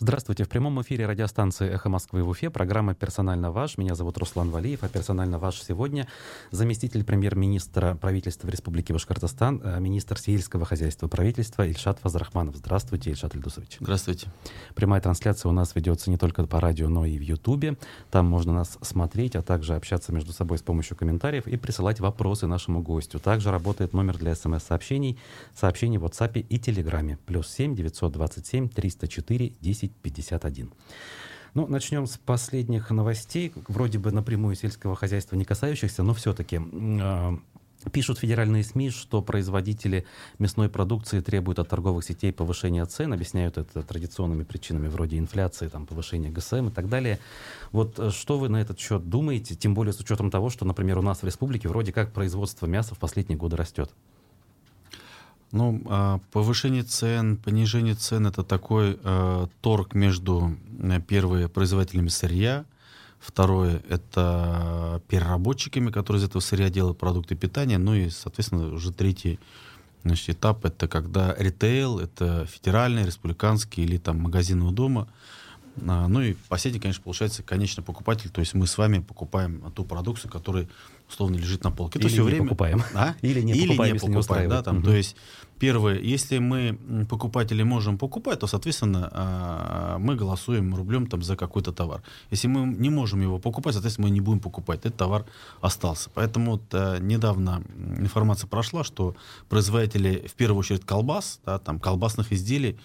Здравствуйте. В прямом эфире радиостанции «Эхо Москвы» в Уфе. Программа «Персонально ваш». Меня зовут Руслан Валиев, а «Персонально ваш» сегодня заместитель премьер-министра правительства Республики Башкортостан, э, министр сельского хозяйства правительства Ильшат Фазрахманов. Здравствуйте, Ильшат Ильдусович. Здравствуйте. Прямая трансляция у нас ведется не только по радио, но и в Ютубе. Там можно нас смотреть, а также общаться между собой с помощью комментариев и присылать вопросы нашему гостю. Также работает номер для смс-сообщений, сообщений в WhatsApp и Телеграме. Плюс 7 927 304 10 1051. Ну, начнем с последних новостей, вроде бы напрямую сельского хозяйства не касающихся, но все-таки э, Пишут федеральные СМИ, что производители мясной продукции требуют от торговых сетей повышения цен, объясняют это традиционными причинами вроде инфляции, там, повышения ГСМ и так далее. Вот э, что вы на этот счет думаете, тем более с учетом того, что, например, у нас в республике вроде как производство мяса в последние годы растет? Ну, а, повышение цен, понижение цен это такой э, торг между первые производителями сырья, второе это переработчиками, которые из этого сырья делают продукты питания, ну и, соответственно, уже третий значит, этап это когда ритейл, это федеральный, республиканский или там магазины у дома, ну и последний, конечно, получается конечный покупатель, то есть мы с вами покупаем ту продукцию, которая условно лежит на полке. Это все время покупаем. А? Или не Или покупаем, не покупаем, да, там, угу. то есть первое, если мы покупатели можем покупать, то, соответственно, а, мы голосуем рублем там за какой-то товар. Если мы не можем его покупать, соответственно, мы не будем покупать. Этот товар остался. Поэтому вот а, недавно информация прошла, что производители, в первую очередь, колбас, да, там, колбасных изделий,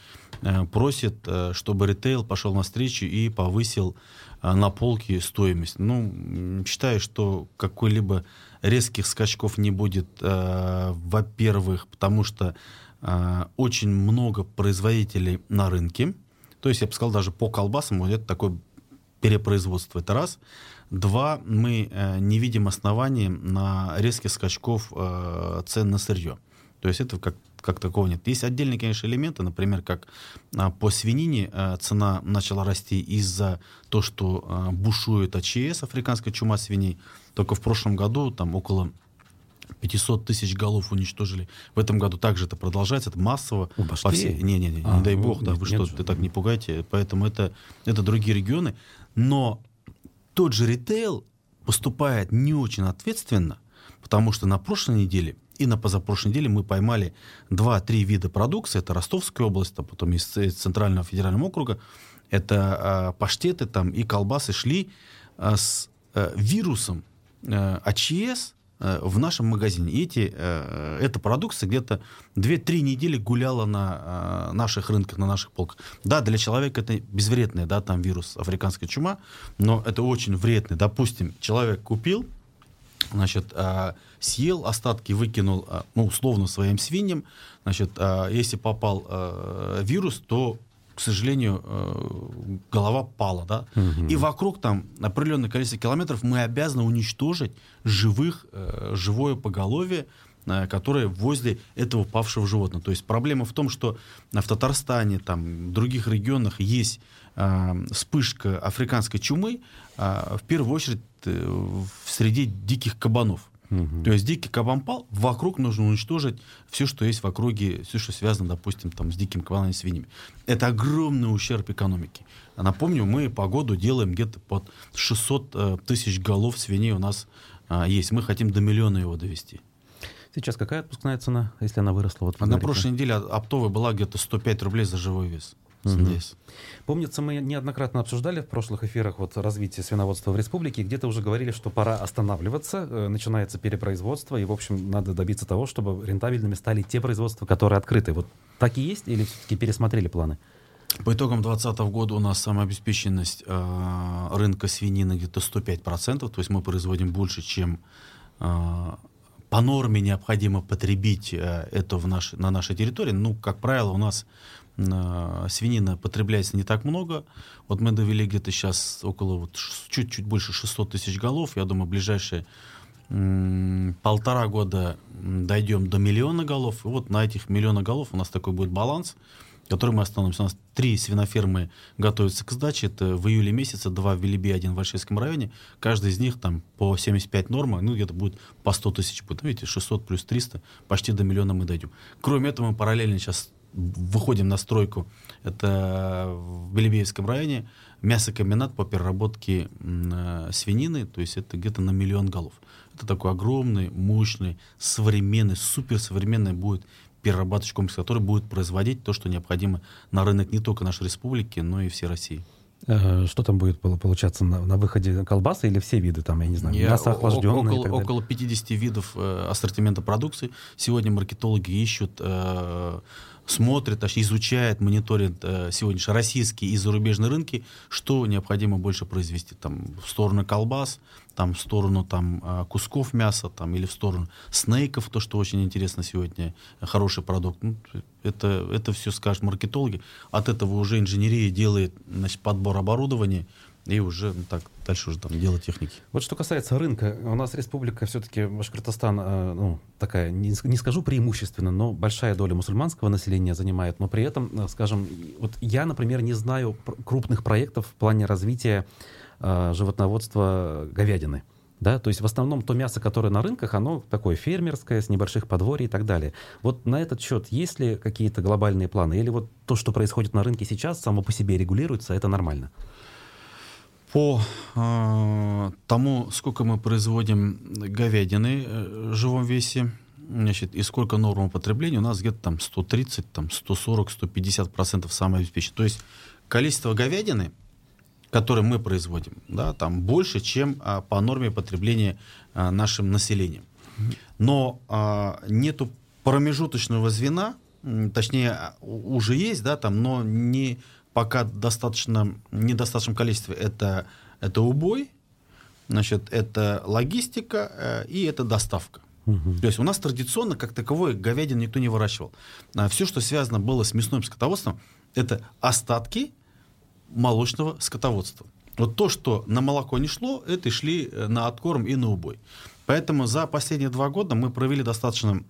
а, просят, чтобы ритейл пошел навстречу и повысил на полке стоимость. Ну, считаю, что какой-либо резких скачков не будет, э, во-первых, потому что э, очень много производителей на рынке. То есть, я бы сказал, даже по колбасам вот это такое перепроизводство. Это раз. Два, мы э, не видим оснований на резких скачков э, цен на сырье. То есть это как как такого нет. Есть отдельные, конечно, элементы, например, как а, по свинине а, цена начала расти из-за того, что а, бушует АЧС, африканская чума свиней. Только в прошлом году там около 500 тысяч голов уничтожили. В этом году также это продолжается, это массово. У по всей... Не, не, не, а, не дай бог, да, вы что, ты так не пугайте. Поэтому это, это другие регионы. Но тот же ритейл поступает не очень ответственно, потому что на прошлой неделе и на позапрошлой неделе мы поймали 2-3 вида продукции. Это Ростовская область, а потом из Центрального федерального округа. Это э, паштеты там и колбасы шли э, с э, вирусом э, АЧС э, в нашем магазине. И эти, э, эта продукция где-то 2-3 недели гуляла на э, наших рынках, на наших полках. Да, для человека это безвредный, да, там вирус африканской чума, но это очень вредный. Допустим, человек купил, значит, э, съел, остатки выкинул, э, ну, условно, своим свиньям. Значит, э, если попал вирус, то к сожалению, голова пала, да, угу. и вокруг там определенное количество километров мы обязаны уничтожить живых, э, живое поголовье, э, которое возле этого павшего животного. То есть проблема в том, что в Татарстане, там, в других регионах есть вспышка африканской чумы, э, в первую очередь э, в среде диких кабанов. Угу. То есть дикий кабан пал, вокруг нужно уничтожить все, что есть в округе, все, что связано, допустим, там, с диким кабаном и свиньями. Это огромный ущерб экономике. А напомню, мы по году делаем где-то под 600 э, тысяч голов свиней у нас э, есть. Мы хотим до миллиона его довести. Сейчас какая отпускная цена, если она выросла? Вот а на прошлой неделе оптовая была где-то 105 рублей за живой вес. Здесь. Помнится, мы неоднократно обсуждали в прошлых эфирах вот развитие свиноводства в республике, где-то уже говорили, что пора останавливаться, э, начинается перепроизводство, и, в общем, надо добиться того, чтобы рентабельными стали те производства, которые открыты. Вот так и есть или все-таки пересмотрели планы? По итогам 2020 года у нас самообеспеченность э, рынка свинины где-то 105%, то есть мы производим больше, чем э, по норме необходимо потребить э, это в наш, на нашей территории. Ну, как правило, у нас свинина потребляется не так много. Вот мы довели где-то сейчас около вот чуть-чуть больше 600 тысяч голов. Я думаю, ближайшие полтора года дойдем до миллиона голов. И вот на этих миллиона голов у нас такой будет баланс, который мы остановимся. У нас три свинофермы готовятся к сдаче. Это в июле месяце, два в Велибе, один в Вальшийском районе. Каждый из них там по 75 нормы, ну где-то будет по 100 тысяч будет. Видите, 600 плюс 300, почти до миллиона мы дойдем. Кроме этого, мы параллельно сейчас выходим на стройку, это в Белебеевском районе, мясокомбинат по переработке э, свинины, то есть это где-то на миллион голов. Это такой огромный, мощный, современный, суперсовременный будет перерабатывающий комплекс, который будет производить то, что необходимо на рынок не только нашей республики, но и всей России. Э, что там будет получаться на, на выходе колбасы или все виды там, я не знаю, мясо охлажденное? Около, около 50 видов э, ассортимента продукции. Сегодня маркетологи ищут э, смотрит, точнее, изучает, мониторит э, сегодняшние российские и зарубежные рынки, что необходимо больше произвести там в сторону колбас, там в сторону там э, кусков мяса, там или в сторону снейков, то, что очень интересно сегодня, хороший продукт. Ну, это, это все скажут маркетологи. От этого уже инженерия делает значит, подбор оборудования, и уже ну, так дальше уже там дело техники. Вот что касается рынка, у нас республика все-таки Башкортостан, э, ну такая не, не скажу преимущественно, но большая доля мусульманского населения занимает, но при этом, э, скажем, вот я, например, не знаю крупных проектов в плане развития э, животноводства говядины. Да, то есть в основном то мясо, которое на рынках, оно такое фермерское, с небольших подворий и так далее. Вот на этот счет есть ли какие-то глобальные планы? Или вот то, что происходит на рынке сейчас, само по себе регулируется, это нормально? По э, тому, сколько мы производим говядины э, в живом весе, значит, и сколько норма потребления, у нас где-то там 130, там 140, 150 процентов самообеспечения. То есть количество говядины, которое мы производим, да, там больше, чем а, по норме потребления а, нашим населением. Но а, нету промежуточного звена, точнее, а, уже есть, да, там, но не пока достаточно, недостаточном количестве это, это убой, значит, это логистика э, и это доставка. Угу. То есть у нас традиционно, как таковой, говядину никто не выращивал. А все, что связано было с мясным скотоводством, это остатки молочного скотоводства. Вот то, что на молоко не шло, это шли э, на откорм и на убой. Поэтому за последние два года мы провели достаточно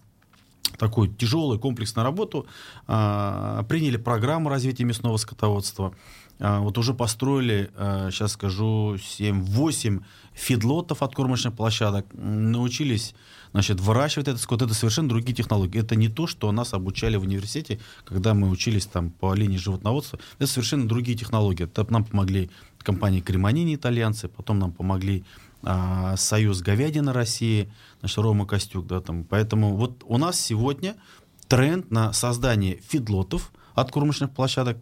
такую тяжелую комплексную работу, а, приняли программу развития мясного скотоводства, а, вот уже построили, а, сейчас скажу, 7-8 фидлотов от кормочных площадок, научились значит, выращивать этот скот. Это совершенно другие технологии. Это не то, что нас обучали в университете, когда мы учились там по линии животноводства. Это совершенно другие технологии. Это нам помогли компании Креманини итальянцы, потом нам помогли а, Союз говядины России, значит, Рома Костюк, да, там. Поэтому вот у нас сегодня тренд на создание фидлотов от кормочных площадок.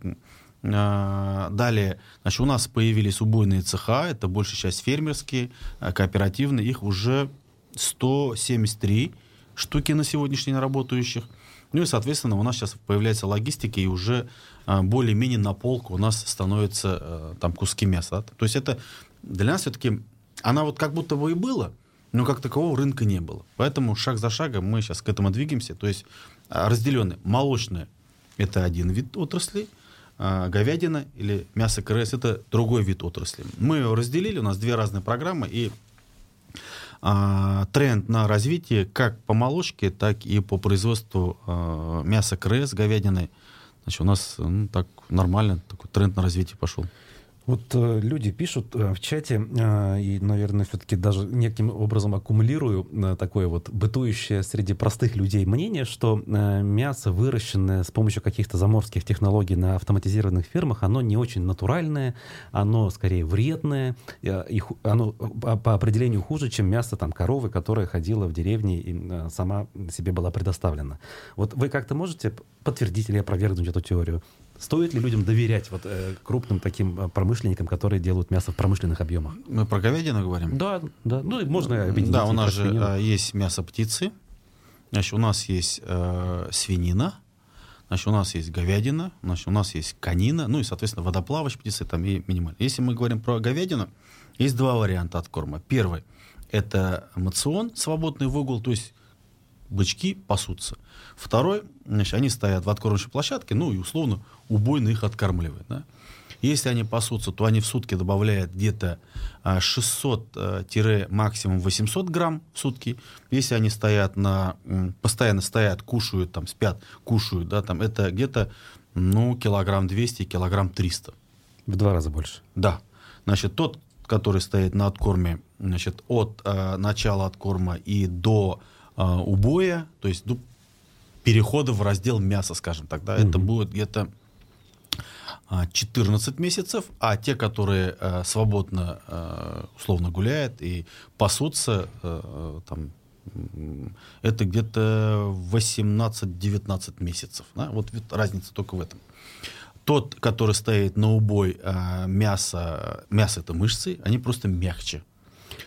А, далее, значит, у нас появились убойные цеха, это большая часть фермерские, а, кооперативные, их уже 173 штуки на сегодняшний день работающих. Ну и, соответственно, у нас сейчас появляется логистика, и уже более-менее на полку у нас становятся там куски мяса. То есть это для нас все-таки она вот как будто бы и была, но как такового рынка не было. Поэтому шаг за шагом мы сейчас к этому двигаемся. То есть а, разделенные молочное – это один вид отрасли, а говядина или мясо КРС – это другой вид отрасли. Мы его разделили, у нас две разные программы, и а, тренд на развитие как по молочке, так и по производству мяса КРС, говядины. Значит, у нас ну, так нормально такой тренд на развитие пошел. Вот э, люди пишут э, в чате, э, и, наверное, все-таки даже неким образом аккумулирую э, такое вот бытующее среди простых людей мнение, что э, мясо, выращенное с помощью каких-то заморских технологий на автоматизированных фермах, оно не очень натуральное, оно скорее вредное, э, и оно по, по определению хуже, чем мясо там коровы, которая ходила в деревне и э, сама себе была предоставлена. Вот вы как-то можете подтвердить или опровергнуть эту теорию? Стоит ли людям доверять вот, э, крупным таким э, промышленникам, которые делают мясо в промышленных объемах? Мы про говядину говорим? Да, да. Ну, можно объединить. Да, у нас же свинину. Э, есть мясо птицы, значит, у нас есть э, свинина, значит, у нас есть говядина, значит, у нас есть канина, ну и, соответственно, водоплавающие птицы там и минимально. Если мы говорим про говядину, есть два варианта от корма. Первый – это мацион, свободный выгул, то есть бычки пасутся. Второй, значит, они стоят в откормочной площадке, ну и условно убойно их откармливает. Да? Если они пасутся, то они в сутки добавляют где-то 600-максимум а, 800 грамм в сутки. Если они стоят на, постоянно стоят, кушают, там, спят, кушают, да, там, это где-то ну, килограмм 200, килограмм 300. В два раза больше? Да. Значит, тот, который стоит на откорме, значит, от э, начала откорма и до э, убоя, то есть до перехода в раздел мяса, скажем так. Да, mm-hmm. Это будет где-то 14 месяцев, а те, которые э, свободно, э, условно гуляют и пасутся, э, там, это где-то 18-19 месяцев. Да? Вот разница только в этом. Тот, который стоит на убой э, мясо, мясо это мышцы, они просто мягче.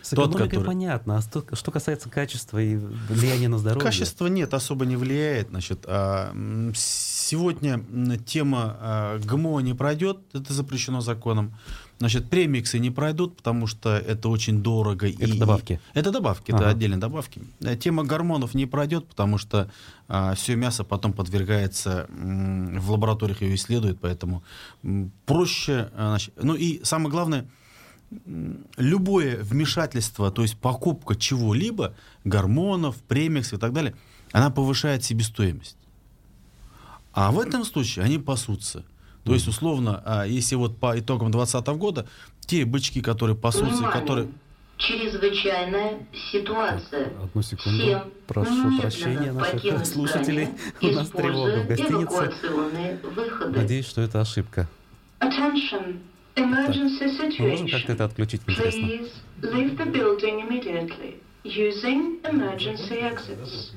С экономикой Тот, который... понятно. А что, что касается качества и влияния на здоровье? Качество нет, особо не влияет. Значит, а, сегодня тема а, ГМО не пройдет, это запрещено законом. Значит, премиксы не пройдут, потому что это очень дорого. Это и, добавки? Это добавки, ага. это отдельные добавки. Э, тема гормонов не пройдет, потому что а, все мясо потом подвергается, м, в лабораториях ее исследуют, поэтому м, проще. А, значит, ну и самое главное, любое вмешательство, то есть покупка чего-либо, гормонов, премиксов и так далее, она повышает себестоимость. А в этом случае они пасутся. То есть, условно, а, если вот по итогам 2020 года, те бычки, которые пасутся, Внимание. которые... Чрезвычайная ситуация. Одну секунду. Всем Прошу прощения наших слушателей. У нас тревога в гостинице. Надеюсь, что это ошибка. Attention. Emergency situation. Мы можем как-то это отключить, интересно? Please leave the building immediately using emergency exits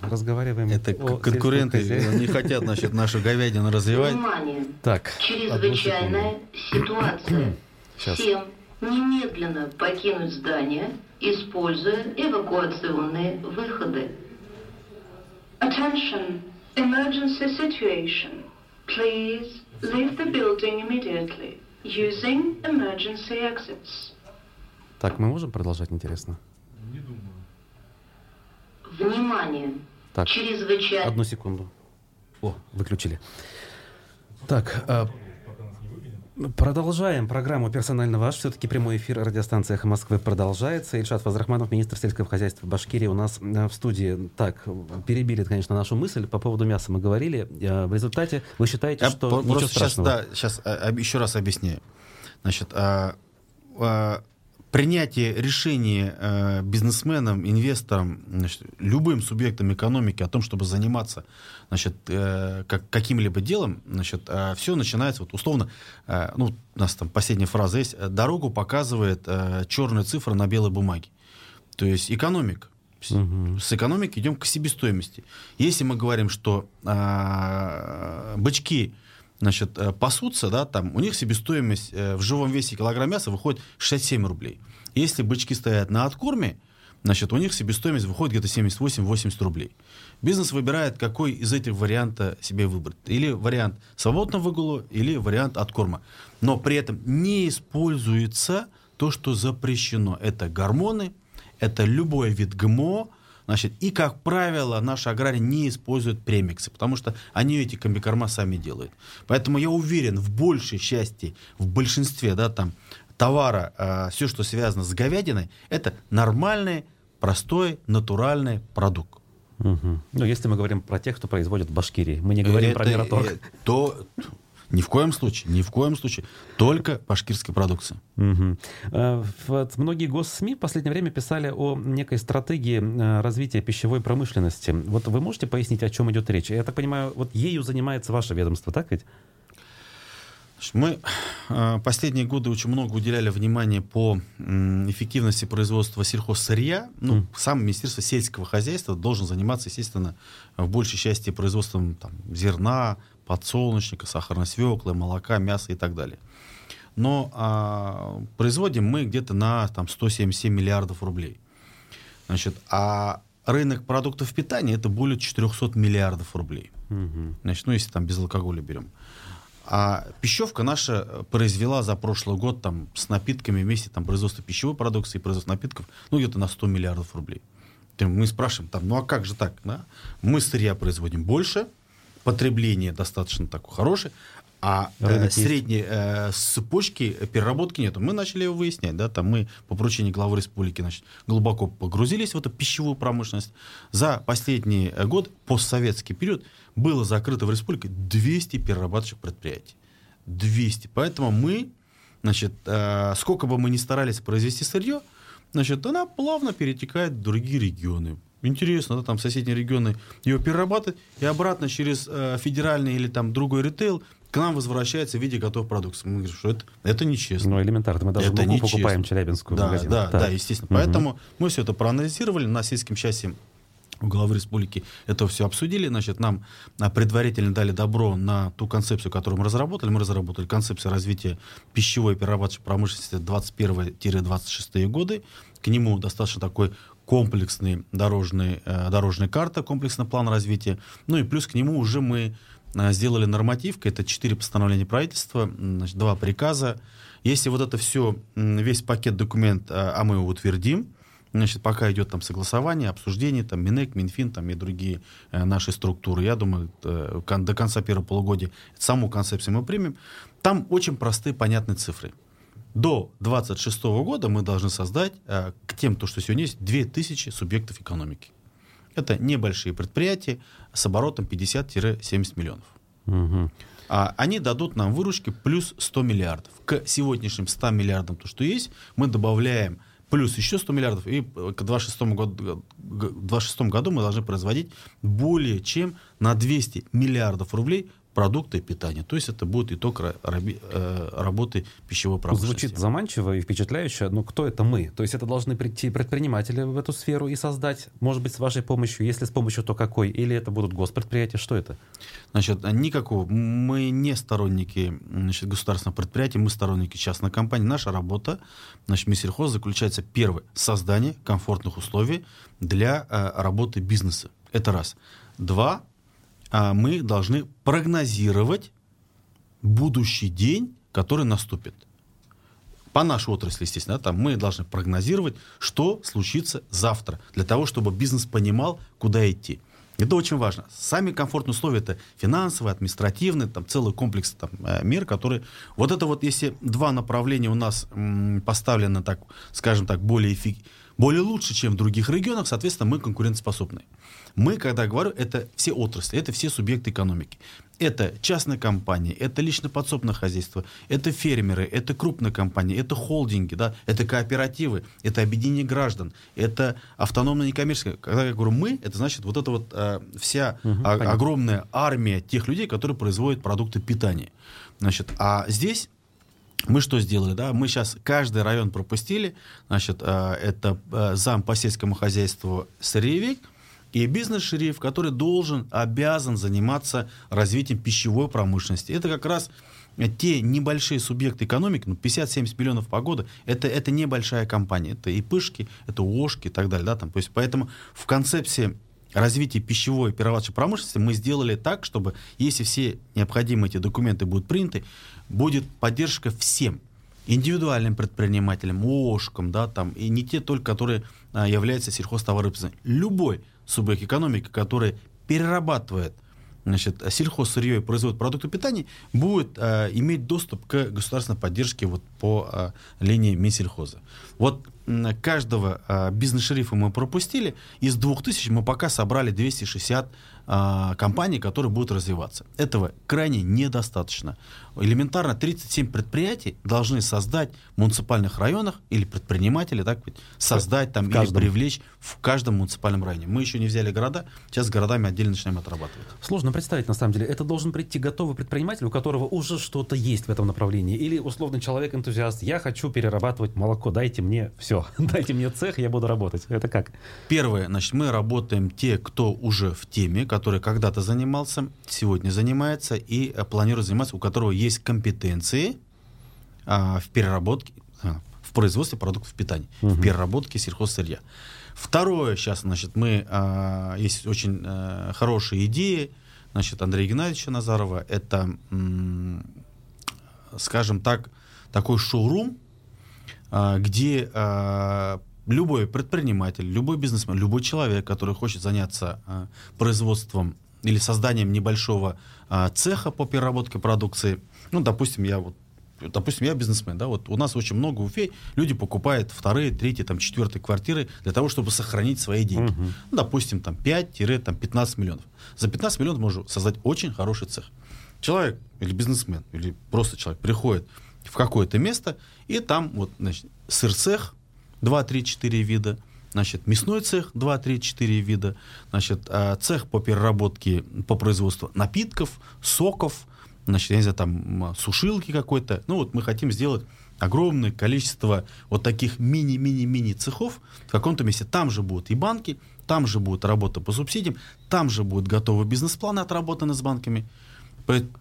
разговариваем. Это конкуренты не хотят значит, нашу говядину развивать. Внимание! Так, Чрезвычайная ситуация. Сейчас. Всем немедленно покинуть здание, используя эвакуационные выходы. Attention! Emergency situation. Please leave the building immediately, using emergency exits. Так, мы можем продолжать, интересно? Не думаю. Внимание! Так, Чрезвычайно... одну секунду. О, выключили. Так, а, Продолжаем программу «Персонально ваш». Все-таки прямой эфир радиостанции «Эхо Москвы» продолжается. Ильшат Вазрахманов, министр сельского хозяйства Башкирии, у нас э, в студии. Так, перебили, конечно, нашу мысль. По поводу мяса мы говорили. Э, в результате вы считаете, Я что ничего страшного? Сейчас, да, сейчас еще раз объясняю. Значит, а, а, принятие решения э, бизнесменам, инвесторам, значит, любым субъектам экономики о том, чтобы заниматься значит, э, как, каким-либо делом, значит, э, все начинается, вот условно, э, ну, у нас там последняя фраза есть, дорогу показывает э, черная цифра на белой бумаге. То есть экономика. Угу. С экономики идем к себестоимости. Если мы говорим, что э, бычки значит, э, пасутся, да, там, у них себестоимость э, в живом весе килограмм мяса выходит 67 рублей. Если бычки стоят на откорме, значит, у них себестоимость выходит где-то 78-80 рублей. Бизнес выбирает, какой из этих вариантов себе выбрать. Или вариант свободного выгула, или вариант откорма. Но при этом не используется то, что запрещено. Это гормоны, это любой вид ГМО, Значит, и, как правило, наши аграрии не используют премиксы, потому что они эти комбикорма сами делают. Поэтому я уверен, в большей части, в большинстве да, там, товара, э, все, что связано с говядиной, это нормальный, простой, натуральный продукт. Угу. Ну, если мы говорим про тех, кто производит в Башкирии, мы не говорим это, про Мираторг. Э, то, ни в коем случае, ни в коем случае. Только башкирская продукция. Угу. Вот многие госсми в последнее время писали о некой стратегии э, развития пищевой промышленности. Вот вы можете пояснить, о чем идет речь? Я так понимаю, вот ею занимается ваше ведомство, так ведь? Мы последние годы очень много уделяли внимания по эффективности производства сельхозсырья. Ну. Сам Министерство сельского хозяйства должен заниматься, естественно, в большей части производством там, зерна, подсолнечника, сахарной свеклы, молока, мяса и так далее. Но а, производим мы где-то на там, 177 миллиардов рублей. Значит, а рынок продуктов питания это более 400 миллиардов рублей. Угу. Значит, ну, если там без алкоголя берем. А пищевка наша произвела за прошлый год там, с напитками вместе там, производство пищевой продукции и производство напитков ну, где-то на 100 миллиардов рублей. Мы спрашиваем, там, ну а как же так? Да? Мы сырья производим больше, потребление достаточно такое хорошее, а э, средней э, цепочки переработки нету. Мы начали его выяснять, да, там мы по поручению главы республики значит, глубоко погрузились в эту пищевую промышленность. За последний э, год, постсоветский период, было закрыто в республике 200 перерабатывающих предприятий. 200. Поэтому мы, значит, э, сколько бы мы ни старались произвести сырье, значит, она плавно перетекает в другие регионы. Интересно, да, там соседние регионы ее перерабатывать, и обратно через э, федеральный или там другой ритейл к нам возвращается в виде готовой продукции. Мы говорим, что это, это нечестно. Ну, элементарно. Мы даже это муку покупаем челябинскую да, магазин. Да, да, да, естественно. Угу. Поэтому мы все это проанализировали, на сельском часе у главы республики это все обсудили. Значит, нам а, предварительно дали добро на ту концепцию, которую мы разработали. Мы разработали концепцию развития пищевой перерабатывающей промышленности 21-26 годы. К нему достаточно такой комплексный дорожный, э, дорожная карта, комплексный план развития. Ну и плюс к нему уже мы э, сделали нормативка, это четыре постановления правительства, значит, два приказа. Если вот это все, весь пакет документ, э, а мы его утвердим, Значит, пока идет там согласование, обсуждение, там Минэк, Минфин там, и другие наши структуры. Я думаю, до конца первого полугодия саму концепцию мы примем. Там очень простые, понятные цифры. До 2026 года мы должны создать, э, к тем, то, что сегодня есть, 2000 субъектов экономики. Это небольшие предприятия с оборотом 50-70 миллионов. Угу. А они дадут нам выручки плюс 100 миллиардов. К сегодняшним 100 миллиардам, то, что есть, мы добавляем плюс еще 100 миллиардов, и к 2026 году, 26 году мы должны производить более чем на 200 миллиардов рублей продукты питания. То есть это будет итог э, работы пищевой промышленности. Звучит заманчиво и впечатляюще, но кто это мы? То есть это должны прийти предприниматели в эту сферу и создать, может быть, с вашей помощью, если с помощью, то какой? Или это будут госпредприятия? Что это? Значит, никакого. Мы не сторонники значит, государственных предприятий, мы сторонники частной компании. Наша работа, значит, Минсельхоз заключается, первое, создание комфортных условий для э, работы бизнеса. Это раз. Два, мы должны прогнозировать будущий день, который наступит. По нашей отрасли, естественно, там мы должны прогнозировать, что случится завтра, для того, чтобы бизнес понимал, куда идти. Это очень важно. Сами комфортные условия это финансовые, административные, там целый комплекс там, э, мер, которые... Вот это вот, если два направления у нас м, поставлены, так, скажем так, более, эффективно, более лучше, чем в других регионах, соответственно, мы конкурентоспособны. Мы, когда говорю, это все отрасли, это все субъекты экономики. Это частные компании, это лично подсобное хозяйство, это фермеры, это крупные компании, это холдинги, да, это кооперативы, это объединение граждан, это автономная некоммерческая. Когда я говорю мы, это значит вот эта вот э, вся угу, огромная армия тех людей, которые производят продукты питания. Значит, а здесь мы что сделали, да? Мы сейчас каждый район пропустили. Значит, э, это э, зам по сельскому хозяйству сырьевик и бизнес-шериф, который должен, обязан заниматься развитием пищевой промышленности. Это как раз те небольшие субъекты экономики, ну, 50-70 миллионов по году, это, это небольшая компания. Это и пышки, это ошки и так далее. Да, там, то есть, поэтому в концепции развития пищевой и перерабатывающей промышленности мы сделали так, чтобы, если все необходимые эти документы будут приняты, будет поддержка всем индивидуальным предпринимателям, ООшкам, да, там, и не те только, которые а, являются сельхозтоваропроизводителем. Любой субъект экономики, который перерабатывает значит, сельхозсырье и производит продукты питания, будет а, иметь доступ к государственной поддержке вот, по а, линии Минсельхоза. Вот каждого а, бизнес-шерифа мы пропустили. Из 2000 мы пока собрали 260 а, компаний, которые будут развиваться. Этого крайне недостаточно. Элементарно 37 предприятий должны создать в муниципальных районах или предприниматели так создать там или привлечь в каждом муниципальном районе. Мы еще не взяли города, сейчас с городами отдельно начинаем отрабатывать. Сложно представить на самом деле. Это должен прийти готовый предприниматель, у которого уже что-то есть в этом направлении. Или условный человек-энтузиаст. Я хочу перерабатывать молоко, дайте мне все. Дайте мне цех, я буду работать. Это как? Первое, значит, мы работаем те, кто уже в теме, который когда-то занимался, сегодня занимается и э, планирует заниматься, у которого есть компетенции а, в переработке, а, в производстве продуктов питания, угу. в переработке сельхозсырья. Второе, сейчас, значит, мы, а, есть очень а, хорошие идеи, значит, Андрея Геннадьевича Назарова, это, м, скажем так, такой шоурум, где а, любой предприниматель, любой бизнесмен, любой человек, который хочет заняться а, производством или созданием небольшого а, цеха по переработке продукции, ну, допустим, я вот допустим, я бизнесмен, да, вот у нас очень много Уфе, люди покупают вторые, третьи, там, четвертые квартиры для того, чтобы сохранить свои деньги. Uh-huh. Ну, допустим, там 5-15 миллионов. За 15 миллионов можно создать очень хороший цех. Человек или бизнесмен, или просто человек приходит в какое-то место, и там вот, значит, сыр-цех, 2, 3, 4 вида, значит, мясной цех 2, 3, 4 вида, значит, а, цех по переработке, по производству напитков, соков, значит, я не знаю, там сушилки какой-то. Ну вот мы хотим сделать огромное количество вот таких мини-мини-мини цехов в каком-то месте. Там же будут и банки, там же будет работа по субсидиям, там же будут готовы бизнес-планы отработаны с банками.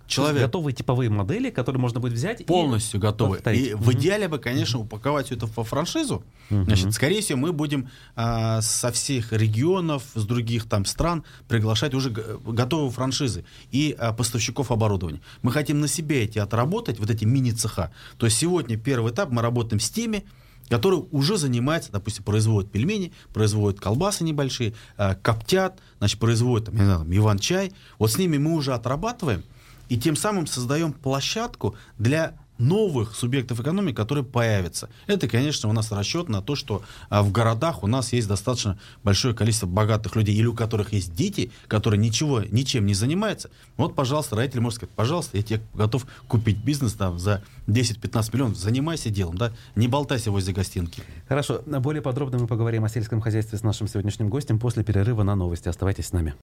Человек... Готовые типовые модели, которые можно будет взять Полностью и готовы. И угу. в идеале бы, конечно, упаковать это во франшизу. Угу. Значит, скорее всего, мы будем а, со всех регионов, с других там стран приглашать уже готовые франшизы и а, поставщиков оборудования. Мы хотим на себе эти отработать, вот эти мини-цеха. То есть сегодня первый этап мы работаем с теми, которые уже занимаются, допустим, производят пельмени, производят колбасы небольшие, э, коптят, значит, производят, там, не знаю, там, Иван-чай. Вот с ними мы уже отрабатываем, и тем самым создаем площадку для новых субъектов экономики, которые появятся. Это, конечно, у нас расчет на то, что а, в городах у нас есть достаточно большое количество богатых людей, или у которых есть дети, которые ничего, ничем не занимаются. Вот, пожалуйста, родитель может сказать, пожалуйста, я тебе готов купить бизнес там, за 10-15 миллионов, занимайся делом, да, не болтайся возле гостинки. Хорошо, более подробно мы поговорим о сельском хозяйстве с нашим сегодняшним гостем после перерыва на новости. Оставайтесь с нами.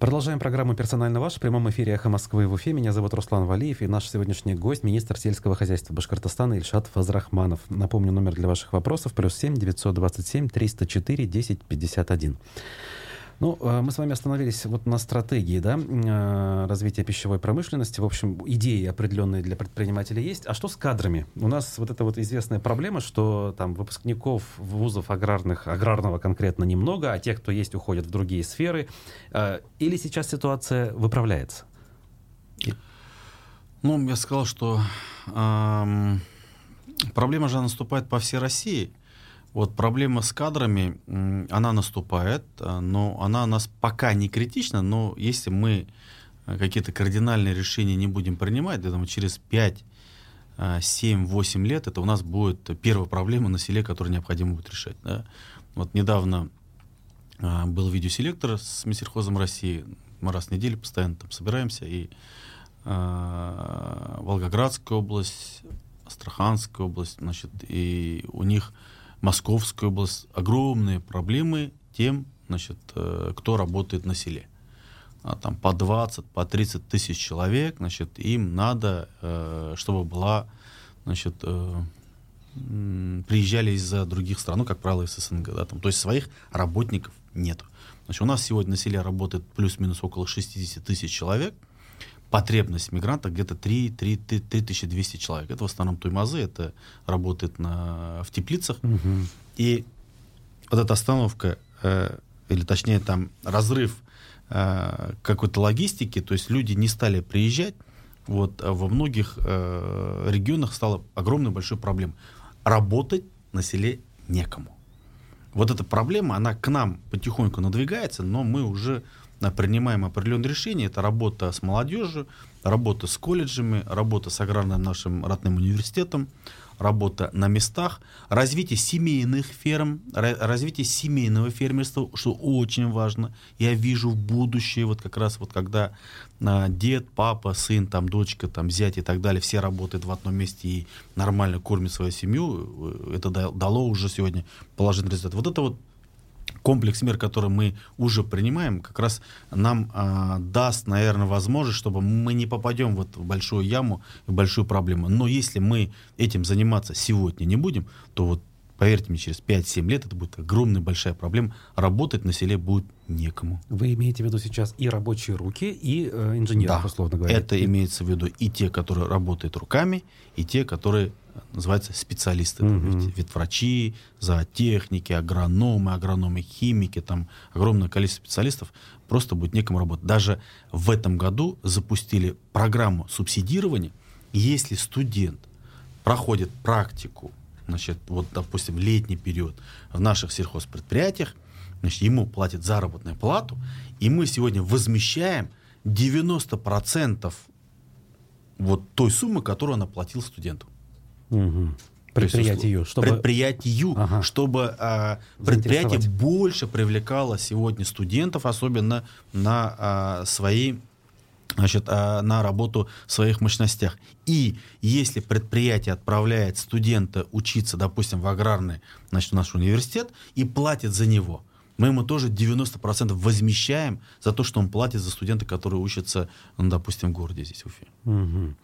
Продолжаем программу «Персонально ваш» в прямом эфире «Эхо Москвы» в Уфе. Меня зовут Руслан Валиев и наш сегодняшний гость – министр сельского хозяйства Башкортостана Ильшат Фазрахманов. Напомню, номер для ваших вопросов – плюс 7 927 304 10 51. Ну, э, мы с вами остановились вот на стратегии да, э, развития пищевой промышленности. В общем, идеи определенные для предпринимателей есть. А что с кадрами? У нас вот эта вот известная проблема, что там выпускников вузов аграрных, аграрного конкретно немного, а те, кто есть, уходят в другие сферы. Э, или сейчас ситуация выправляется? Ну, я сказал, что эм, проблема же наступает по всей России – вот проблема с кадрами, она наступает, а, но она у нас пока не критична, но если мы а, какие-то кардинальные решения не будем принимать, я думаю, через 5, 7, 8 лет это у нас будет первая проблема на селе, которую необходимо будет решать. Да? Вот недавно был видеоселектор с Минсельхозом России, мы раз в неделю постоянно там собираемся, и Волгоградская область, Астраханская область, значит, и у них Московская область, огромные проблемы тем, значит, э, кто работает на селе. А там по 20, по 30 тысяч человек, значит, им надо, э, чтобы была, значит, э, приезжали из-за других стран, ну, как правило, из СНГ, да, там, то есть своих работников нет. Значит, у нас сегодня на селе работает плюс-минус около 60 тысяч человек, потребность мигрантов где-то 3, 3, 3, 3200 человек. Это в основном туймазы, это работает на, в теплицах. Угу. И вот эта остановка, э, или точнее там разрыв э, какой-то логистики, то есть люди не стали приезжать, вот а во многих э, регионах стало огромной большой проблемой. Работать на селе некому. Вот эта проблема, она к нам потихоньку надвигается, но мы уже принимаем определенные решения. Это работа с молодежью, работа с колледжами, работа с аграрным нашим родным университетом, работа на местах, развитие семейных ферм, развитие семейного фермерства, что очень важно. Я вижу в будущее, вот как раз вот когда а, дед, папа, сын, там, дочка, там, зять и так далее, все работают в одном месте и нормально кормят свою семью, э, это дало уже сегодня положительный результат. Вот это вот комплекс мер, который мы уже принимаем, как раз нам э, даст, наверное, возможность, чтобы мы не попадем вот в большую яму, в большую проблему. Но если мы этим заниматься сегодня не будем, то вот поверьте мне, через 5-7 лет это будет огромная большая проблема. Работать на селе будет некому. Вы имеете в виду сейчас и рабочие руки, и э, инженеров, да, условно говоря? это имеется в виду и те, которые работают руками, и те, которые называются специалисты, mm-hmm. ведь врачи, зоотехники, агрономы, агрономы-химики, там огромное количество специалистов, просто будет некому работать. Даже в этом году запустили программу субсидирования, если студент проходит практику, значит, вот, допустим, летний период в наших сельхозпредприятиях, значит, ему платят заработную плату, и мы сегодня возмещаем 90% вот той суммы, которую он оплатил студенту. Угу. Предприятию, чтобы... Предприятию, ага. чтобы а, предприятие больше привлекало сегодня студентов, особенно на а, свои значит, а, на работу в своих мощностях. И если предприятие отправляет студента учиться, допустим, в аграрный значит, наш университет и платит за него, мы ему тоже 90% возмещаем за то, что он платит за студента, который учится, ну, допустим, в городе здесь, в Уфе. Угу.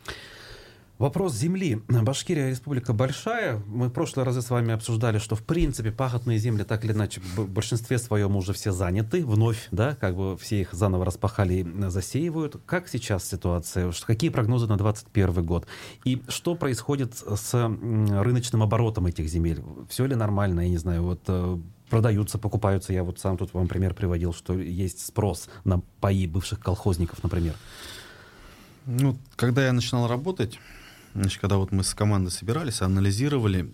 Вопрос земли. Башкирия республика большая. Мы в прошлый раз с вами обсуждали, что в принципе пахотные земли так или иначе в большинстве своем уже все заняты. Вновь, да, как бы все их заново распахали и засеивают. Как сейчас ситуация? Какие прогнозы на 2021 год? И что происходит с рыночным оборотом этих земель? Все ли нормально? Я не знаю, вот э, продаются, покупаются. Я вот сам тут вам пример приводил, что есть спрос на паи бывших колхозников, например. Ну, когда я начинал работать, Значит, когда вот мы с командой собирались, анализировали,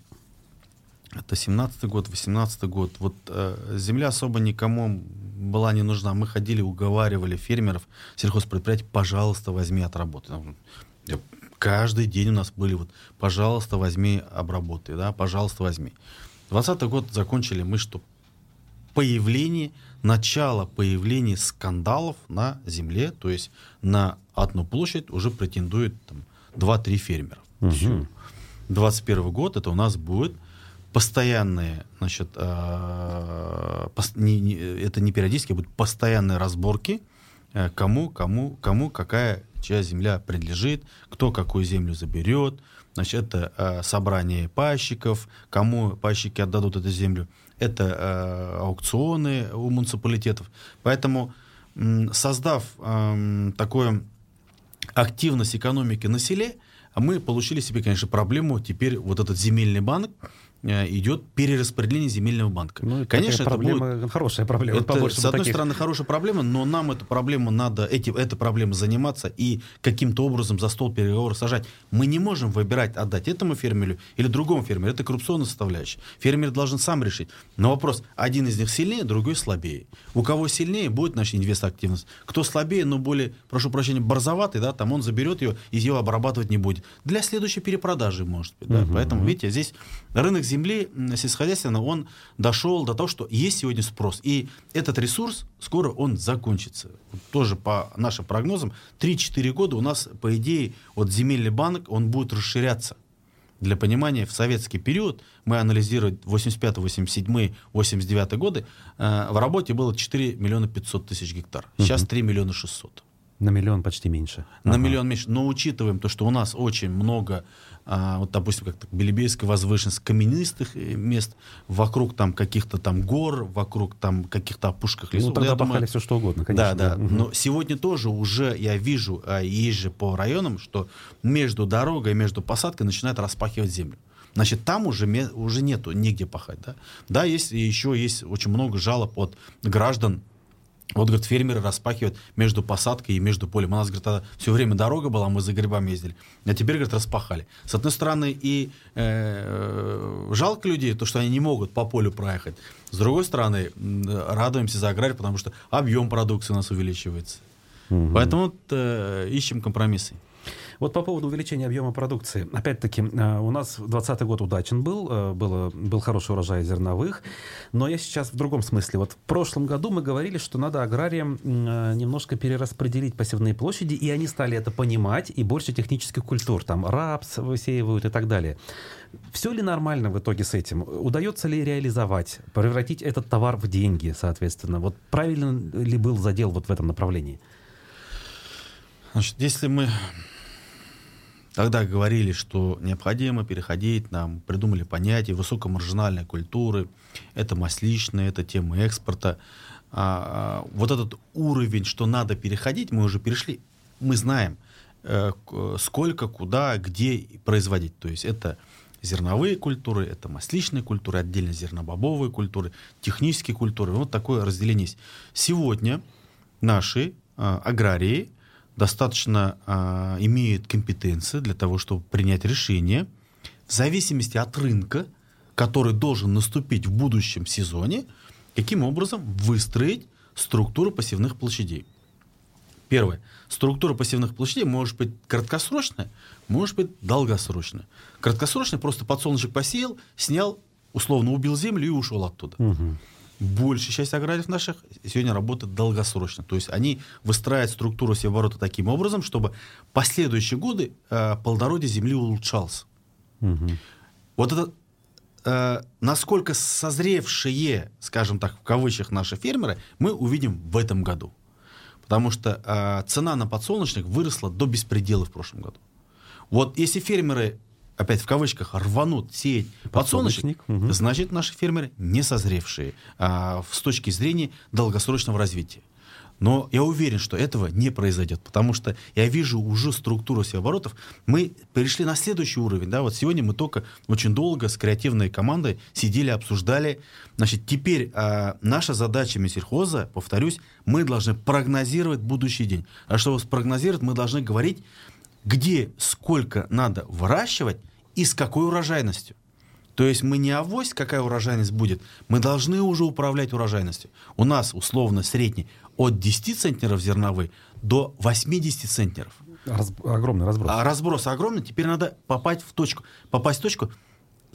это 17-й год, 18-й год, вот э, земля особо никому была не нужна. Мы ходили, уговаривали фермеров, сельхозпредприятий, пожалуйста, возьми отработай. Каждый день у нас были вот, пожалуйста, возьми, обработай, да, пожалуйста, возьми. 20 год закончили мы, что появление, начало появления скандалов на земле, то есть на одну площадь уже претендует там, 2-3 фермера. Угу. Все. 21 год это у нас будет постоянные, значит, э, пос, не, не, это не периодически, а будут постоянные разборки, э, кому, кому, кому какая чья земля принадлежит, кто какую землю заберет, значит, это э, собрание пайщиков, кому пайщики отдадут эту землю, это э, аукционы у муниципалитетов. Поэтому, создав э, такое активность экономики на селе, а мы получили себе, конечно, проблему. Теперь вот этот земельный банк, идет перераспределение земельного банка. Ну, Конечно, это проблема, будет, хорошая проблема. Это, побольше с одной таких... стороны, хорошая проблема, но нам эту проблему надо, эти, этой проблемой заниматься и каким-то образом за стол переговоров сажать. Мы не можем выбирать, отдать этому фермеру или другому фермеру. Это коррупционная составляющая. Фермер должен сам решить. Но вопрос, один из них сильнее, другой слабее. У кого сильнее, будет наша инвестоактивность. Кто слабее, но более, прошу прощения, борзоватый, да, там он заберет ее и ее обрабатывать не будет. Для следующей перепродажи, может быть. Да? Угу, Поэтому, видите, здесь рынок земли земли сельскохозяйственного, он дошел до того, что есть сегодня спрос. И этот ресурс, скоро он закончится. Тоже по нашим прогнозам, 3-4 года у нас, по идее, вот земельный банк, он будет расширяться. Для понимания, в советский период, мы анализируем 85, 87, 89 годы, э, в работе было 4 миллиона 500 тысяч гектар. Сейчас 3 миллиона 600. На миллион почти меньше. На ага. миллион меньше. Но учитываем то, что у нас очень много а, вот, допустим, как Белебейская возвышенность, каменистых э, мест, вокруг там каких-то там гор, вокруг там каких-то опушках лесов. Ну, тогда ну, думаю, все что угодно, конечно. Да, да. Угу. Но сегодня тоже уже я вижу, а, езжу по районам, что между дорогой и между посадкой начинают распахивать землю. Значит, там уже, уже нету негде пахать. Да, да есть, еще есть очень много жалоб от граждан, вот, говорит, фермеры распахивают между посадкой и между полем. У нас, говорит, тогда все время дорога была, мы за грибами ездили. А теперь, говорит, распахали. С одной стороны, и э, жалко людей, то, что они не могут по полю проехать. С другой стороны, радуемся за аграрий, потому что объем продукции у нас увеличивается. Угу. Поэтому э, ищем компромиссы. Вот по поводу увеличения объема продукции. Опять-таки, э, у нас 2020 год удачен был, э, было, был хороший урожай зерновых, но я сейчас в другом смысле. Вот в прошлом году мы говорили, что надо аграриям э, немножко перераспределить посевные площади, и они стали это понимать, и больше технических культур, там рапс высеивают и так далее. Все ли нормально в итоге с этим? Удается ли реализовать, превратить этот товар в деньги, соответственно? Вот правильно ли был задел вот в этом направлении? Значит, если мы Тогда говорили, что необходимо переходить, нам придумали понятие высокомаржинальной культуры, это масличная, это тема экспорта. А, а, вот этот уровень, что надо переходить, мы уже перешли. Мы знаем, э, сколько, куда, где производить. То есть это зерновые культуры, это масличные культуры, отдельно зернобобовые культуры, технические культуры. Вот такое разделение есть. Сегодня наши э, аграрии достаточно э, имеют компетенции для того, чтобы принять решение в зависимости от рынка, который должен наступить в будущем сезоне, каким образом выстроить структуру посевных площадей. Первое. Структура посевных площадей может быть краткосрочная, может быть долгосрочная. Краткосрочная просто подсолнечник посеял, снял, условно убил землю и ушел оттуда. Угу. Большая часть аграриев наших сегодня работает долгосрочно. То есть они выстраивают структуру севоборота таким образом, чтобы последующие годы э, плодородие земли улучшалось. Угу. Вот это э, насколько созревшие, скажем так, в кавычках наши фермеры, мы увидим в этом году. Потому что э, цена на подсолнечник выросла до беспредела в прошлом году. Вот если фермеры опять в кавычках, рванут сеять подсолнечник, подсолнечник угу. значит, наши фермеры не созревшие а, с точки зрения долгосрочного развития. Но я уверен, что этого не произойдет, потому что я вижу уже структуру севооборотов. Мы перешли на следующий уровень. Да? Вот сегодня мы только очень долго с креативной командой сидели, обсуждали. Значит, теперь а, наша задача Минсельхоза, повторюсь, мы должны прогнозировать будущий день. А чтобы спрогнозировать, мы должны говорить где сколько надо выращивать и с какой урожайностью. То есть мы не авось, какая урожайность будет, мы должны уже управлять урожайностью. У нас условно средний от 10 центнеров зерновой до 80 центнеров. Раз, огромный разброс. А разброс огромный, теперь надо попасть в точку, попасть в точку,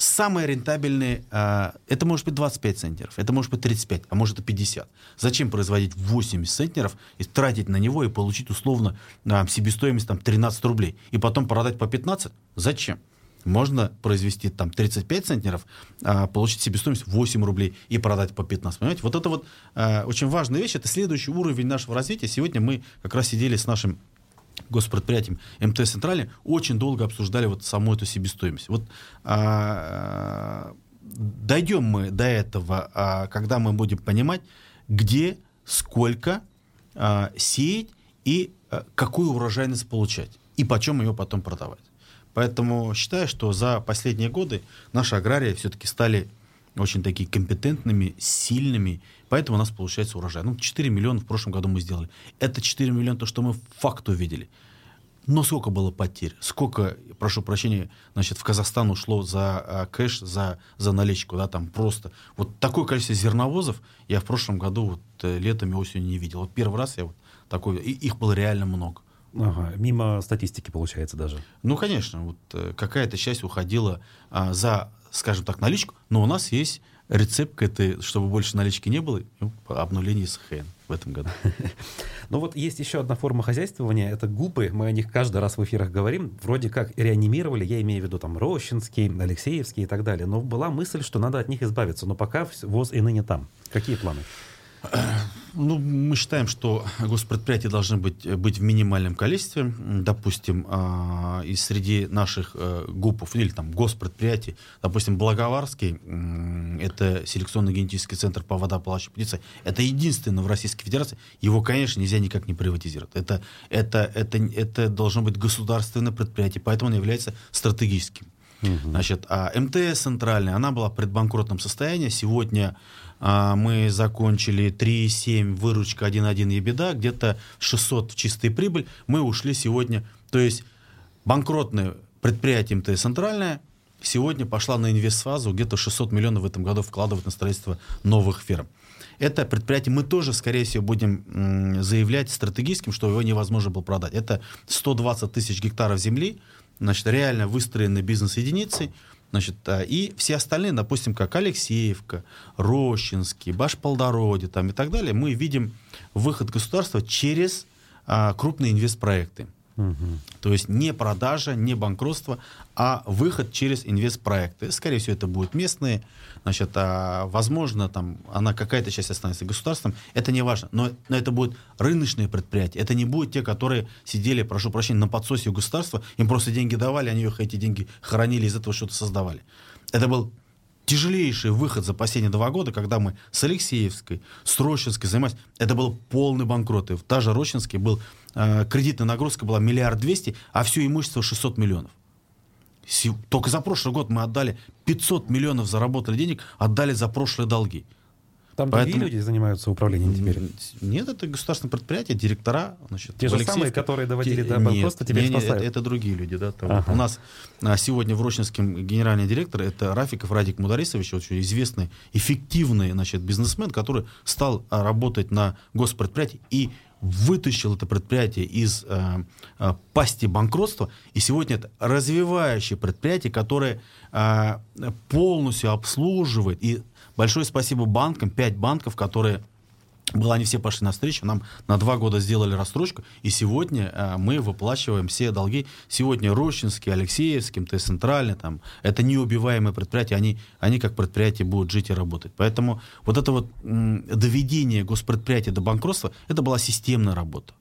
самые рентабельные, э, это может быть 25 центнеров, это может быть 35, а может и 50. Зачем производить 80 центнеров и тратить на него и получить условно э, себестоимость там, 13 рублей и потом продать по 15? Зачем? Можно произвести там 35 центнеров, а, получить себестоимость 8 рублей и продать по 15. Понимаете? Вот это вот а, очень важная вещь. Это следующий уровень нашего развития. Сегодня мы как раз сидели с нашим госпредприятием МТС Центральный очень долго обсуждали вот саму эту себестоимость. Вот а, дойдем мы до этого, а, когда мы будем понимать, где, сколько а, сеять и а, какую урожайность получать, и почем ее потом продавать. Поэтому считаю, что за последние годы наши аграрии все-таки стали очень такие компетентными, сильными, поэтому у нас получается урожай. Ну, 4 миллиона в прошлом году мы сделали. Это 4 миллиона, то, что мы факт увидели. Но сколько было потерь? Сколько, прошу прощения, значит, в Казахстан ушло за а, кэш, за, за наличку, да, там просто. Вот такое количество зерновозов я в прошлом году вот э, летом и осенью не видел. Вот первый раз я вот такой, и их было реально много. Ага, мимо статистики получается даже. Ну, конечно, вот э, какая-то часть уходила а, за скажем так, наличку, но у нас есть рецепт к этой, чтобы больше налички не было, ну, обнуление СХН в этом году. Ну вот есть еще одна форма хозяйствования, это гупы, мы о них каждый раз в эфирах говорим, вроде как реанимировали, я имею в виду там Рощинский, Алексеевский и так далее, но была мысль, что надо от них избавиться, но пока ВОЗ и ныне там. Какие планы? Ну, мы считаем, что госпредприятия должны быть, быть в минимальном количестве. Допустим, э, из среди наших э, ГУПов или там госпредприятий, допустим, Благоварский, э, это селекционно-генетический центр по водополающей птице, это единственное в Российской Федерации. Его, конечно, нельзя никак не приватизировать. Это, это, это, это должно быть государственное предприятие, поэтому оно является стратегическим. Угу. Значит, а МТС центральная, она была в предбанкротном состоянии. Сегодня мы закончили 3,7 выручка 1,1 ебеда, где-то 600 в чистая прибыль. Мы ушли сегодня, то есть банкротное предприятие МТС центральное сегодня пошла на инвестфазу, где-то 600 миллионов в этом году вкладывать на строительство новых ферм. Это предприятие мы тоже, скорее всего, будем заявлять стратегическим, что его невозможно было продать. Это 120 тысяч гектаров земли, значит, реально выстроены бизнес-единицы, значит, а, и все остальные, допустим, как Алексеевка, Рощинский, Башполдороде там, и так далее, мы видим выход государства через а, крупные инвестпроекты. То есть не продажа, не банкротство, а выход через инвестпроекты. Скорее всего, это будут местные, значит, а, возможно, там она какая-то часть останется государством, это не важно, но, но это будут рыночные предприятия, это не будут те, которые сидели, прошу прощения, на подсосе у государства, им просто деньги давали, они их эти деньги хоронили, из этого что-то создавали. Это был тяжелейший выход за последние два года, когда мы с Алексеевской, с Рощинской занимались, это был полный банкрот. И та же Рощинский был, э, кредитная нагрузка была миллиард двести, а все имущество 600 миллионов. Только за прошлый год мы отдали 500 миллионов заработали денег, отдали за прошлые долги. Там Поэтому... другие люди занимаются управлением теперь? Нет, это государственное предприятие, директора. Значит, Те же самые, которые доводили до банкротства, теперь нет, спасают? Это, это другие люди. Да, там. ага. У нас а, сегодня в Рощинском генеральный директор, это Рафиков Радик Мударисович, очень известный, эффективный значит, бизнесмен, который стал а, работать на госпредприятии и вытащил это предприятие из э, э, пасти банкротства, и сегодня это развивающее предприятие, которое э, полностью обслуживает, и большое спасибо банкам, пять банков, которые было, они все пошли навстречу, нам на два года сделали рассрочку, и сегодня э, мы выплачиваем все долги. Сегодня Рощинский, Алексеевский, МТС Центральный, там, это неубиваемые предприятия, они, они как предприятия будут жить и работать. Поэтому вот это вот м, доведение госпредприятия до банкротства, это была системная работа.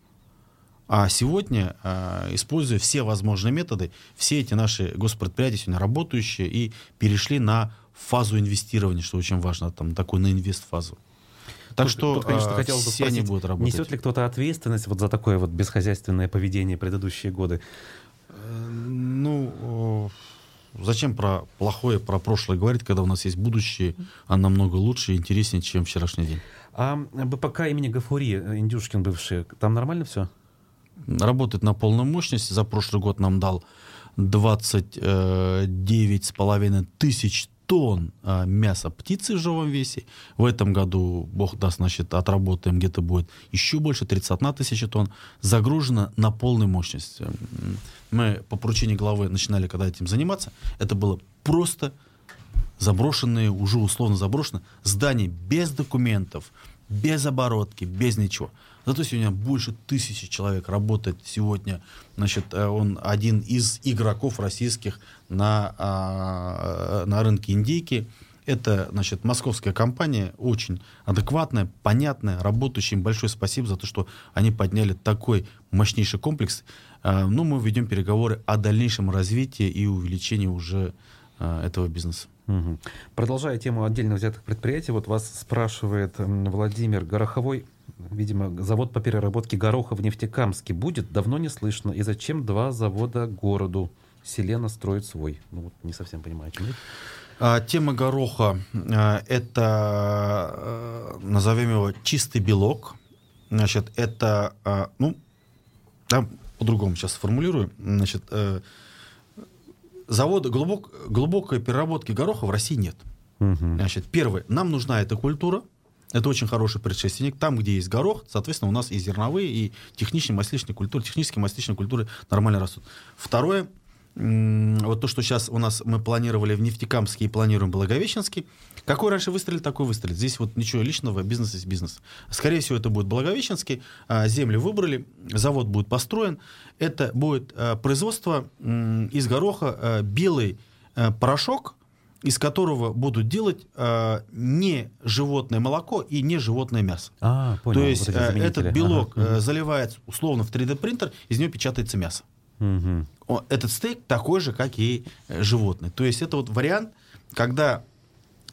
А сегодня, э, используя все возможные методы, все эти наши госпредприятия сегодня работающие и перешли на фазу инвестирования, что очень важно, там, такую на инвест-фазу. Так тут, что тут, конечно, а, хотел бы все они будут работать. Несет ли кто-то ответственность вот за такое вот бесхозяйственное поведение предыдущие годы? Э, ну, зачем про плохое, про прошлое говорить, когда у нас есть будущее, а намного лучше и интереснее, чем вчерашний день. А БПК имени Гафури, э, Индюшкин бывший, там нормально все? Работает на полной мощности. За прошлый год нам дал 29,5 тысяч тонн а, мяса птицы в живом весе. В этом году, бог даст, значит, отработаем, где-то будет еще больше, 31 тысяча тонн. Загружено на полной мощности. Мы по поручению главы начинали когда этим заниматься. Это было просто заброшенные, уже условно заброшенные здания без документов, без оборотки, без ничего. Зато сегодня больше тысячи человек работает сегодня. Значит, э, он один из игроков российских на, а, на рынке индейки. Это, значит, московская компания, очень адекватная, понятная, работающая. Им большое спасибо за то, что они подняли такой мощнейший комплекс. Э, ну, мы ведем переговоры о дальнейшем развитии и увеличении уже э, этого бизнеса. Угу. Продолжая тему отдельно взятых предприятий, вот вас спрашивает Владимир Гороховой, видимо, завод по переработке гороха в Нефтекамске будет? Давно не слышно. И зачем два завода городу? Селена строит свой. Ну, вот не совсем понимаю, чем а, Тема гороха а, – это, а, назовем его, чистый белок. Значит, это, а, ну, да, по-другому сейчас сформулирую. Значит, э, завода глубок, глубокой переработки гороха в России нет. Угу. Значит, первое, нам нужна эта культура, это очень хороший предшественник. Там, где есть горох, соответственно, у нас и зерновые, и технические масличные культуры, технические масличные культуры нормально растут. Второе, вот то, что сейчас у нас мы планировали в Нефтекамске и планируем в Благовещенске. Какой раньше выстрелит, такой выстрелит. Здесь вот ничего личного, бизнес есть бизнес. Скорее всего, это будет Благовещенский. А, земли выбрали, завод будет построен. Это будет а, производство из гороха а, белый порошок, из которого будут делать не животное молоко и не животное мясо. А, понял, То есть вот этот белок ага. заливается условно в 3D принтер, из него печатается мясо. Угу. Этот стейк такой же, как и э, животный. То есть это вот вариант, когда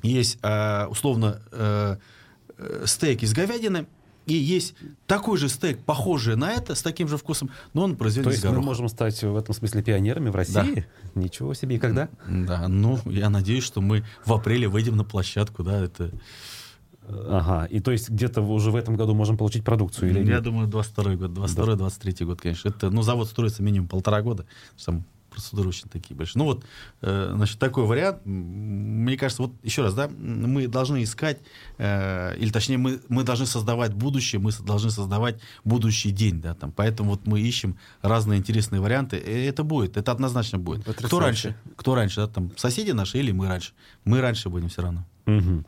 есть э, условно э, стейк из говядины, и есть такой же стейк, похожий на это, с таким же вкусом, но он произведен То есть мы можем стать в этом смысле пионерами в России? Да. Ничего себе. И когда? Да, ну, я надеюсь, что мы в апреле выйдем на площадку, да, это Ага, и то есть где-то уже в этом году можем получить продукцию? Или Я думаю, 22 год, 22-23 год, конечно. Это, ну, завод строится минимум полтора года, там процедуры очень такие большие. Ну вот, э, значит, такой вариант. Мне кажется, вот еще раз, да, мы должны искать, э, или точнее, мы, мы должны создавать будущее, мы должны создавать будущий день, да, там. Поэтому вот мы ищем разные интересные варианты. И это будет, это однозначно будет. Потрясающе. Кто раньше? Кто раньше, да, там, соседи наши или мы раньше? Мы раньше будем все равно. Угу.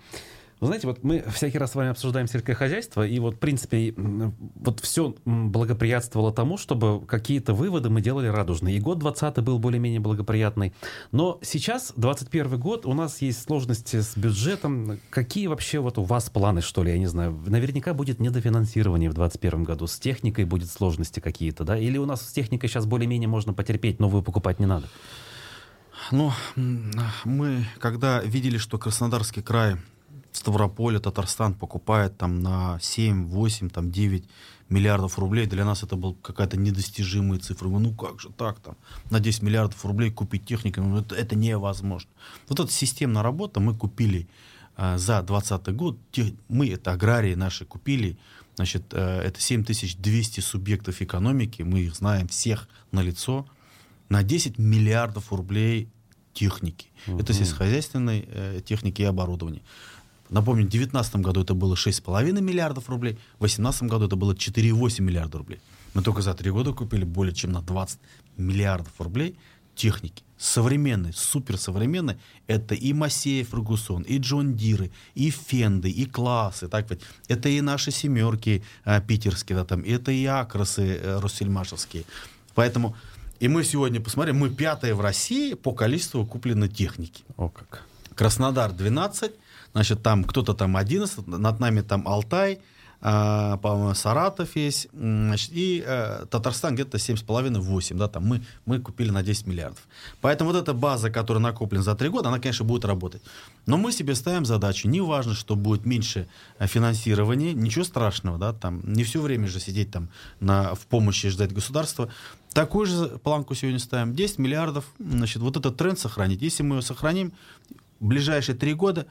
Вы знаете, вот мы всякий раз с вами обсуждаем сельское хозяйство, и вот, в принципе, вот все благоприятствовало тому, чтобы какие-то выводы мы делали радужные. И год 20 был более-менее благоприятный. Но сейчас, 21 год, у нас есть сложности с бюджетом. Какие вообще вот у вас планы, что ли, я не знаю? Наверняка будет недофинансирование в 21 году. С техникой будет сложности какие-то, да? Или у нас с техникой сейчас более-менее можно потерпеть, новую покупать не надо? Ну, мы, когда видели, что Краснодарский край Ставрополя, Татарстан покупает там на 7, 8, там 9 миллиардов рублей. Для нас это был какая-то недостижимая цифра. Ну как же так там, на 10 миллиардов рублей купить технику, ну, это, это невозможно. Вот эта системная работа мы купили э, за 2020 год, те, мы, это аграрии наши, купили, значит, э, это 7200 субъектов экономики, мы их знаем всех на лицо, на 10 миллиардов рублей техники. Угу. Это сельскохозяйственной э, техники и оборудования. Напомню, в 2019 году это было 6,5 миллиардов рублей, в 2018 году это было 4,8 миллиарда рублей. Мы только за три года купили более чем на 20 миллиардов рублей техники. Современной, суперсовременной. Это и Масея Фергусон, и Джон Диры, и Фенды, и классы. Так сказать. Это и наши семерки а, питерские, да, там, это и Акросы а, Руссельмашевские. Поэтому и мы сегодня посмотрим, мы пятые в России по количеству купленной техники. О как. Краснодар 12, значит, там кто-то там 11, над нами там Алтай, а, по-моему, Саратов есть, значит, и э, Татарстан где-то 7,5-8, да, там мы, мы купили на 10 миллиардов. Поэтому вот эта база, которая накоплена за 3 года, она, конечно, будет работать. Но мы себе ставим задачу, не важно, что будет меньше э, финансирования, ничего страшного, да, там, не все время же сидеть там на, в помощи ждать государства. Такую же планку сегодня ставим, 10 миллиардов, значит, вот этот тренд сохранить. Если мы его сохраним, в ближайшие 3 года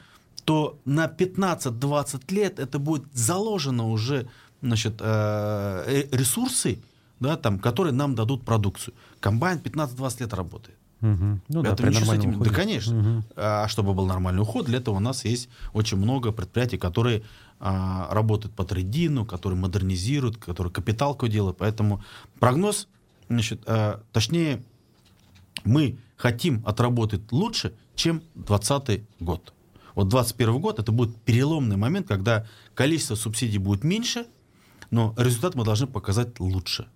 то на 15-20 лет это будет заложено уже значит, э, э, ресурсы, да, там, которые нам дадут продукцию. Комбайн 15-20 лет работает. Угу. Ну, да, при с этим, да, конечно. Угу. А чтобы был нормальный уход, для этого у нас есть очень много предприятий, которые а, работают по трейдину, которые модернизируют, которые капиталку делают. Поэтому прогноз, значит, а, точнее, мы хотим отработать лучше, чем 2020 год. Вот 2021 год это будет переломный момент, когда количество субсидий будет меньше, но результат мы должны показать лучше.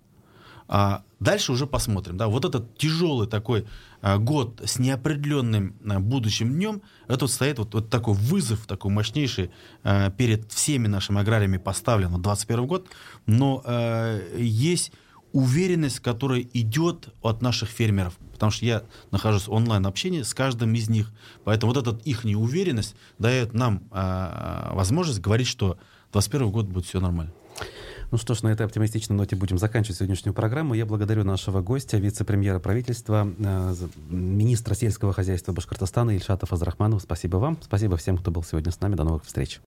А дальше уже посмотрим. Да, вот этот тяжелый такой а, год с неопределенным а, будущим днем, это вот стоит вот, вот такой вызов, такой мощнейший а, перед всеми нашими аграриями поставлен вот 21 год, но а, есть уверенность, которая идет от наших фермеров. Потому что я нахожусь в онлайн-общении с каждым из них. Поэтому вот эта их неуверенность дает нам э, возможность говорить, что 2021 год будет все нормально. Ну что ж, на этой оптимистичной ноте будем заканчивать сегодняшнюю программу. Я благодарю нашего гостя, вице-премьера правительства, э, министра сельского хозяйства Башкортостана Ильшата Фазрахманова. Спасибо вам. Спасибо всем, кто был сегодня с нами. До новых встреч.